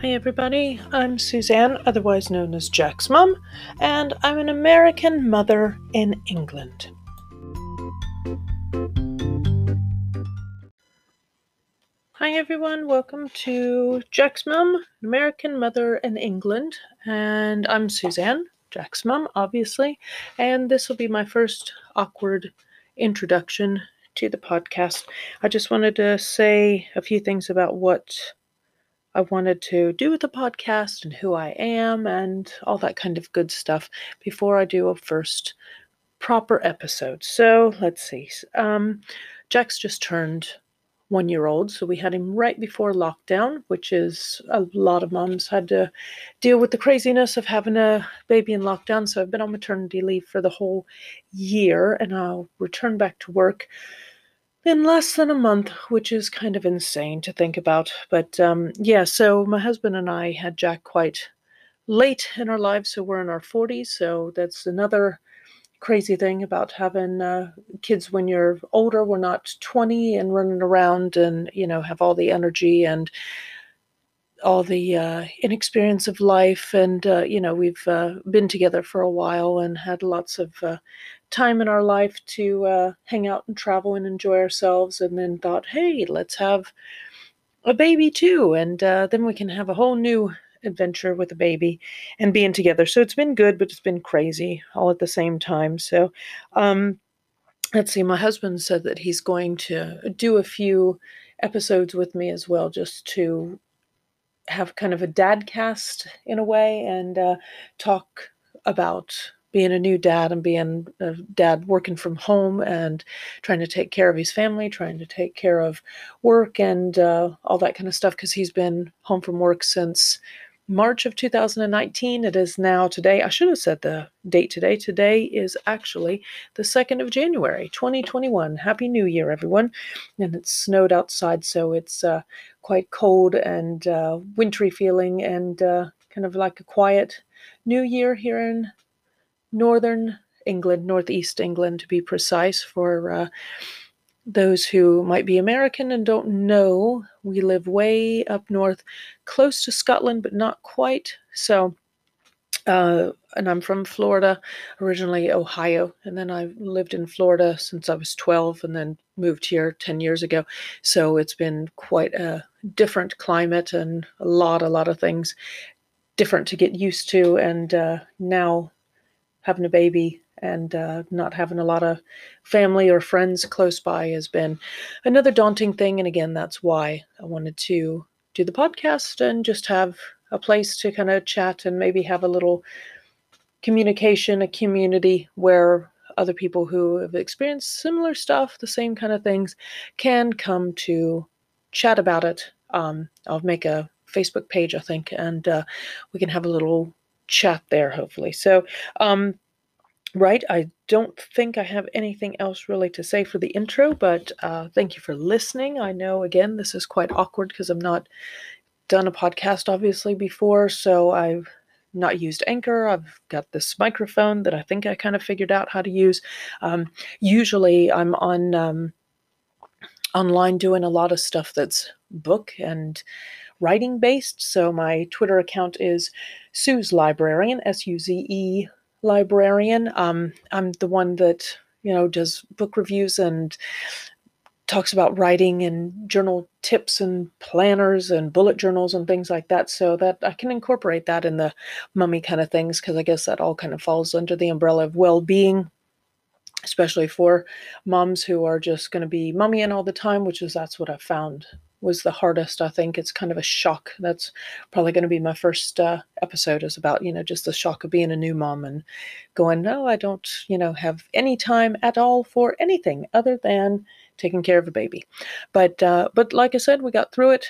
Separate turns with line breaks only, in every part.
Hi, everybody. I'm Suzanne, otherwise known as Jack's mum, and I'm an American mother in England. Hi, everyone. Welcome to Jack's mum, an American mother in England, and I'm Suzanne, Jack's mum, obviously, and this will be my first awkward introduction to the podcast. I just wanted to say a few things about what I wanted to do with the podcast and who I am and all that kind of good stuff before I do a first proper episode. So let's see. Um, Jack's just turned one year old, so we had him right before lockdown, which is a lot of moms had to deal with the craziness of having a baby in lockdown. So I've been on maternity leave for the whole year and I'll return back to work in less than a month, which is kind of insane to think about. But um, yeah, so my husband and I had Jack quite late in our lives, so we're in our 40s. So that's another crazy thing about having uh, kids when you're older. We're not 20 and running around and, you know, have all the energy and all the uh, inexperience of life. And, uh, you know, we've uh, been together for a while and had lots of uh, time in our life to uh, hang out and travel and enjoy ourselves. And then thought, hey, let's have a baby too. And uh, then we can have a whole new adventure with a baby and being together. So it's been good, but it's been crazy all at the same time. So, um, let's see, my husband said that he's going to do a few episodes with me as well, just to have kind of a dad cast in a way and uh, talk about being a new dad and being a dad working from home and trying to take care of his family, trying to take care of work and uh, all that kind of stuff because he's been home from work since March of 2019. It is now today. I should have said the date today. Today is actually the 2nd of January, 2021. Happy New Year, everyone. And it's snowed outside, so it's uh, quite cold and uh, wintry feeling and uh, kind of like a quiet New Year here in northern England, northeast England to be precise, for uh, those who might be American and don't know. We live way up north, close to Scotland, but not quite. So, uh, and I'm from Florida, originally Ohio, and then I lived in Florida since I was 12 and then moved here 10 years ago. So it's been quite a different climate and a lot, a lot of things different to get used to. And uh, now having a baby and uh, not having a lot of family or friends close by has been another daunting thing. And again, that's why I wanted to do the podcast and just have a place to kind of chat and maybe have a little communication, a community where other people who have experienced similar stuff, the same kind of things, can come to chat about it. Um, I'll make a Facebook page, I think, and uh, we can have a little chat there, hopefully. So, um, right, I don't think I have anything else really to say for the intro, but uh, thank you for listening. I know, again, this is quite awkward because I'm not done a podcast, obviously, before, so I've not used Anchor. I've got this microphone that I think I kind of figured out how to use. Um, usually, I'm on um, online doing a lot of stuff that's book and writing based. So my Twitter account is Suze Librarian, S U Z E Librarian. Um, I'm the one that you know does book reviews and talks about writing and journal tips and planners and bullet journals and things like that so that I can incorporate that in the mummy kind of things because I guess that all kind of falls under the umbrella of well-being especially for moms who are just going to be mummying all the time which is that's what I found was the hardest i think it's kind of a shock that's probably going to be my first uh, episode is about you know just the shock of being a new mom and going no i don't you know have any time at all for anything other than taking care of a baby but uh, but like i said we got through it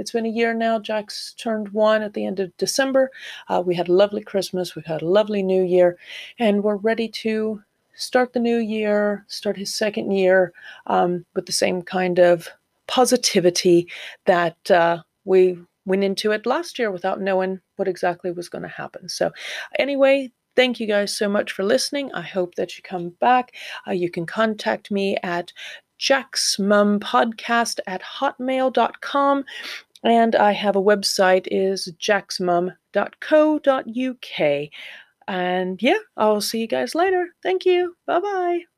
it's been a year now. Jack's turned one at the end of December. Uh, we had a lovely Christmas. We've had a lovely New Year, and we're ready to start the new year, start his second year um, with the same kind of positivity that uh, we went into it last year without knowing what exactly was going to happen. So, anyway, thank you guys so much for listening. I hope that you come back. Uh, you can contact me at Jack's Mum Podcast at hotmail.com. And I have a website is jacksmum.co.uk. And yeah, I'll see you guys later. Thank you. Bye bye.